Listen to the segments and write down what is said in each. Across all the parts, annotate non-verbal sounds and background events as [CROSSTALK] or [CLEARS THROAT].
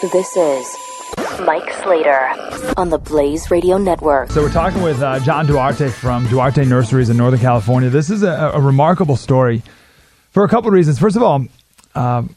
This is Mike Slater on the Blaze Radio Network. So we're talking with uh, John Duarte from Duarte Nurseries in Northern California. This is a, a remarkable story for a couple of reasons. First of all, um,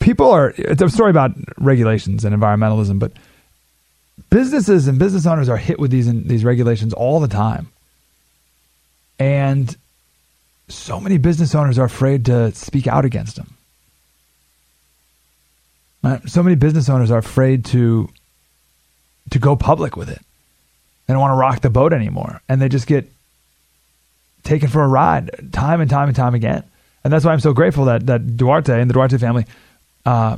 people are. It's a story about regulations and environmentalism, but businesses and business owners are hit with these these regulations all the time, and so many business owners are afraid to speak out against them. Right? So many business owners are afraid to to go public with it. They don't want to rock the boat anymore, and they just get taken for a ride time and time and time again. And that's why I'm so grateful that that Duarte and the Duarte family uh,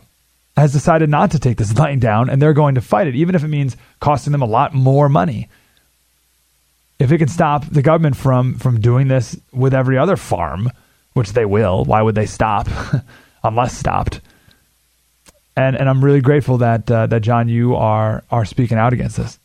has decided not to take this [LAUGHS] line down, and they're going to fight it, even if it means costing them a lot more money. If it can stop the government from from doing this with every other farm, which they will, why would they stop [LAUGHS] unless stopped? And and I'm really grateful that uh, that John, you are are speaking out against this.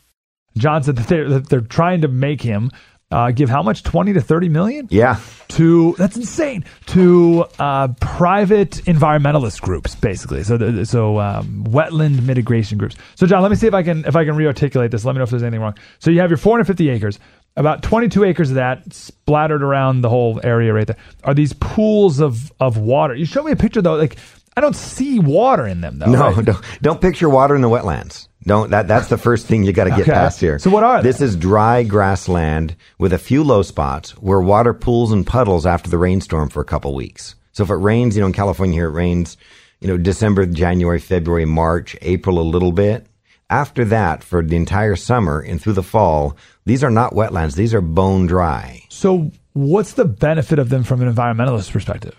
John said that they're that they're trying to make him uh, give how much twenty to thirty million? Yeah, to that's insane to uh, private environmentalist groups, basically. So the, so um, wetland mitigation groups. So John, let me see if I can if I can rearticulate this. Let me know if there's anything wrong. So you have your 450 acres. About 22 acres of that splattered around the whole area right there are these pools of of water. You show me a picture though, like I don't see water in them though. No, right? don't, don't picture water in the wetlands. Don't that that's the first thing you got to get Okay. past here. So what are This they? is dry grassland with a few low spots where water pools and puddles after the rainstorm for a couple weeks. So if it rains, you know, in California here it rains, you know, December, January, February, March, April a little bit. After that, for the entire summer and through the fall, these are not wetlands. These are bone dry. So what's the benefit of them from an environmentalist perspective?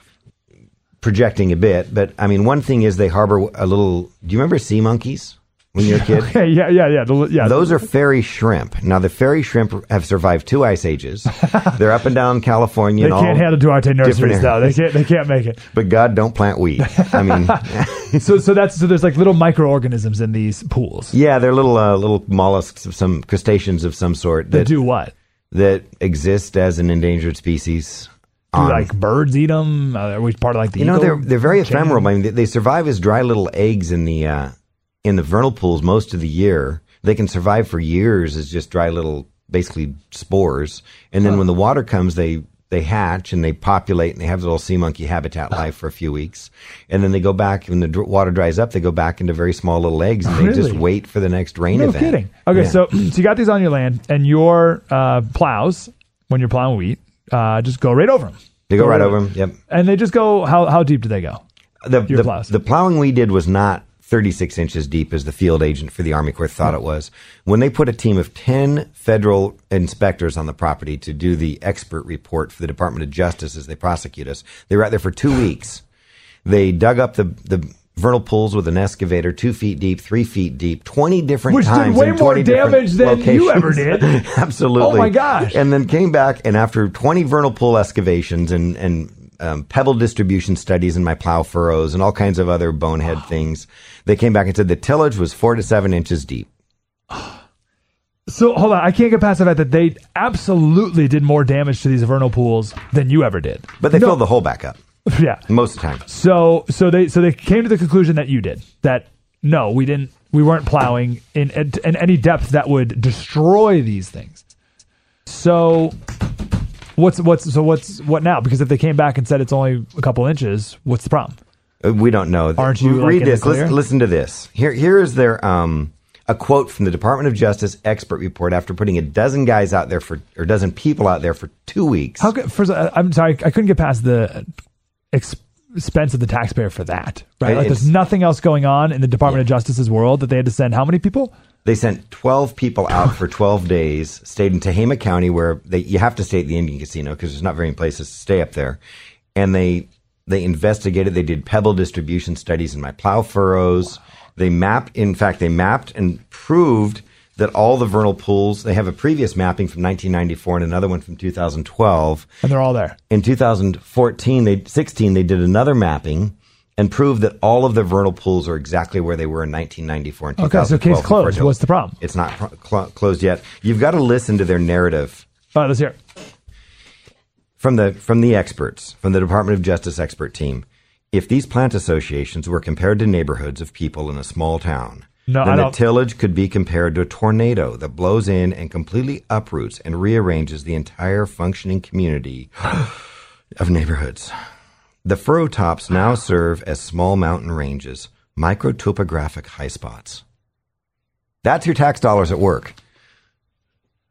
Projecting a bit, but I mean, one thing is they harbor a little. Do you remember sea monkeys when you were a kid? Okay, [LAUGHS] yeah, yeah, yeah, the, yeah. Those are fairy shrimp. Now, the fairy shrimp have survived two ice ages. [LAUGHS] They're up and down California. they can't handle Duarte nurseries though. They can't. They can't make it. But God, don't plant wheat. I mean, [LAUGHS] So, so that's so. There's like little microorganisms in these pools yeah, they're little uh, little mollusks of some crustaceans of some sort that that do what? that exist as an endangered species. Do like birds eat them? Are we part of like the you know they're they're very chain? ephemeral. I mean, they, they survive as dry little eggs in the uh, in the vernal pools most of the year. They can survive for years as just dry little, basically spores. And then when the water comes, they they hatch and they populate and they have little sea monkey habitat life for a few weeks. And then they go back when the water dries up. They go back into very small little eggs and they just wait for the next rain No event. kidding. Okay, Yeah. so [CLEARS THROAT] so you got these on your land, and your uh, plows when you're plowing wheat uh, just go right over them. they go right over them. Yep. and they just go. How how deep do they go? the, the, plows. the plowing we did was not 36 inches deep as the field agent for the Army Corps thought it was. When they put a team of 10 federal inspectors on the property to do the expert report for the Department of Justice as they prosecute us, they were out there for two weeks. They dug up the, the vernal pools with an excavator, two feet deep, three feet deep, 20 different Which did way more damage than you ever did. [LAUGHS] Absolutely. Oh my gosh. And then came back and after 20 vernal pool excavations and, and um, pebble distribution studies in my plow furrows and all kinds of other bonehead [SIGHS] things, they came back and said the tillage was four to seven inches deep. [SIGHS] So hold on, I can't get past the fact that they absolutely did more damage to these vernal pools than you ever did. But they No. filled the hole back up [LAUGHS] Yeah. most of the time. So so they so they came to the conclusion that you did that no, we didn't. We weren't plowing in in, in any depth that would destroy these things. So, What's what's so what's what now? Because if they came back and said it's only a couple inches, what's the problem? Uh, We don't know. Aren't you, read this? Listen, listen to this. Here, here is their um, a quote from the Department of Justice expert report after putting a dozen guys out there for or a dozen people out there for two weeks. How could, first, uh, I'm sorry, I couldn't get past the expense of the taxpayer for that. Right? Like, there's nothing else going on in the Department of Justice's world that they had to send how many people? They sent 12 people out for 12 days, stayed in Tehama County where they, you have to stay at the Indian Casino because there's not very many places to stay up there. And they, they investigated, they did pebble distribution studies in my plow furrows. They mapped, in fact, they mapped and proved that all the vernal pools, they have a previous mapping from 1994 and another one from 2012. And they're all there. In 2014, they 16, they did another mapping and proved that all of the vernal pools are exactly where they were in 1994 and Okay, so 2012. case closed. What's the problem? It's not cl- closed yet. You've got to listen to their narrative All right, let's hear it. from the from the experts, from the Department of Justice expert team. If these plant associations were compared to neighborhoods of people in a small town, No, then the tillage could be compared to a tornado that blows in and completely uproots and rearranges the entire functioning community [GASPS] of neighborhoods. The furrow tops now serve as small mountain ranges, microtopographic high spots. That's your tax dollars at work.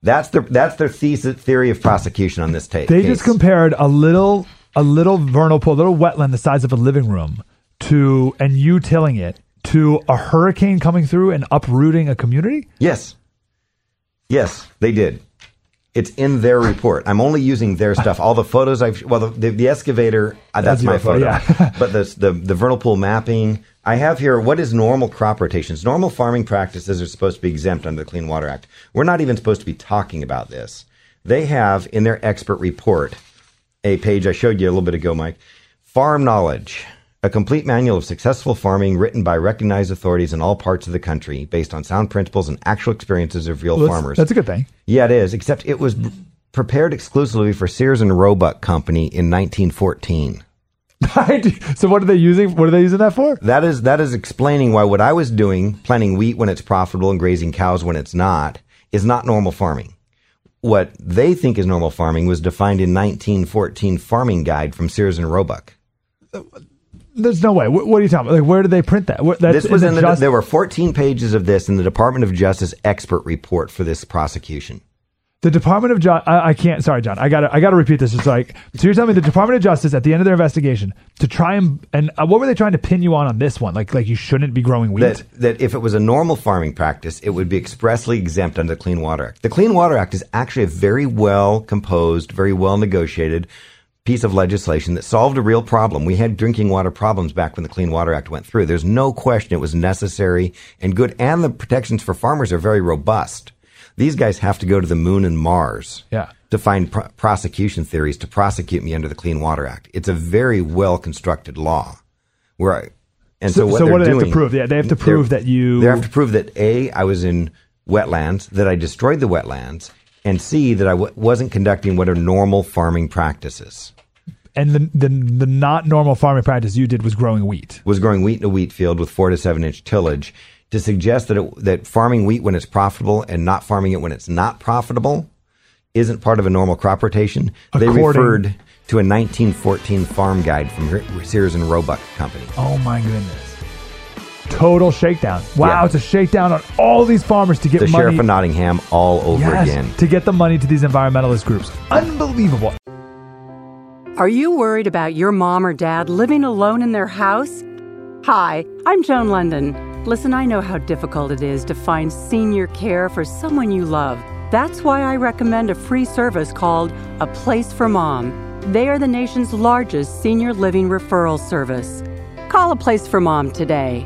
That's the that's their thesis, theory of prosecution on this tape. They just compared a little a little vernal pool, a little wetland the size of a living room to and you tilling it to a hurricane coming through and uprooting a community? Yes. Yes, they did. It's in their report. I'm only using their stuff. All the photos I've well, the, the, the excavator uh, that's That's my photo, photo. yeah. [LAUGHS] but the, the the vernal pool mapping I have here. What is normal crop rotations? Normal farming practices are supposed to be exempt under the Clean Water Act. We're not even supposed to be talking about this. They have in their expert report a page I showed you a little bit ago, Mike. Farm knowledge. A complete manual of successful farming written by recognized authorities in all parts of the country based on sound principles and actual experiences of real Well, that's, farmers. that's a good thing. Yeah, it is. Except it was prepared exclusively for Sears and Roebuck Company in 1914. [LAUGHS] so what are they using? What are they using that for? That is that is explaining why what I was doing, planting wheat when it's profitable and grazing cows when it's not, is not normal farming. What they think is normal farming was defined in 1914 Farming Guide from Sears and Roebuck. Uh, There's no way. What, what are you talking about? Like, where did they print that? What, This was in the, just- there were 14 pages of this in the Department of Justice expert report for this prosecution. The Department of Justice. I, I can't. Sorry, John. I got. to I got to repeat this. It's like so. You're telling me the Department of Justice at the end of their investigation to try and and uh, what were they trying to pin you on on this one? Like like you shouldn't be growing wheat. that, that if it was a normal farming practice, it would be expressly exempt under the Clean Water Act. The Clean Water Act is actually a very well composed, very well negotiated piece of legislation that solved a real problem. We had drinking water problems back when the Clean Water Act went through. There's no question it was necessary and good, and the protections for farmers are very robust. These guys have to go to the moon and Mars Yeah. to find pro- prosecution theories to prosecute me under the Clean Water Act. It's a very well constructed law. Where I, and so, So- what so what do they have to prove? Yeah, they have to prove that you- They have to prove that a I was in wetlands, that I destroyed the wetlands, and see that I w- wasn't conducting what are normal farming practices. and the, the the not normal farming practice you did was growing wheat. Was growing wheat in a wheat field with four to seven inch tillage. To suggest that it, that farming wheat when it's profitable and not farming it when it's not profitable isn't part of a normal crop rotation. They referred to a 1914 farm guide from Sears and Roebuck Company. Oh my goodness! Total shakedown. Wow, Yeah. it's a shakedown on all these farmers to get The money. sheriff of Nottingham all over Yes, again. to get the money to these environmentalist groups. Unbelievable. Are you worried about your mom or dad living alone in their house? Hi, I'm Joan Lunden. Listen, I know how difficult it is to find senior care for someone you love. That's why I recommend a free service called A Place for Mom. They are the nation's largest senior living referral service. Call A Place for Mom today.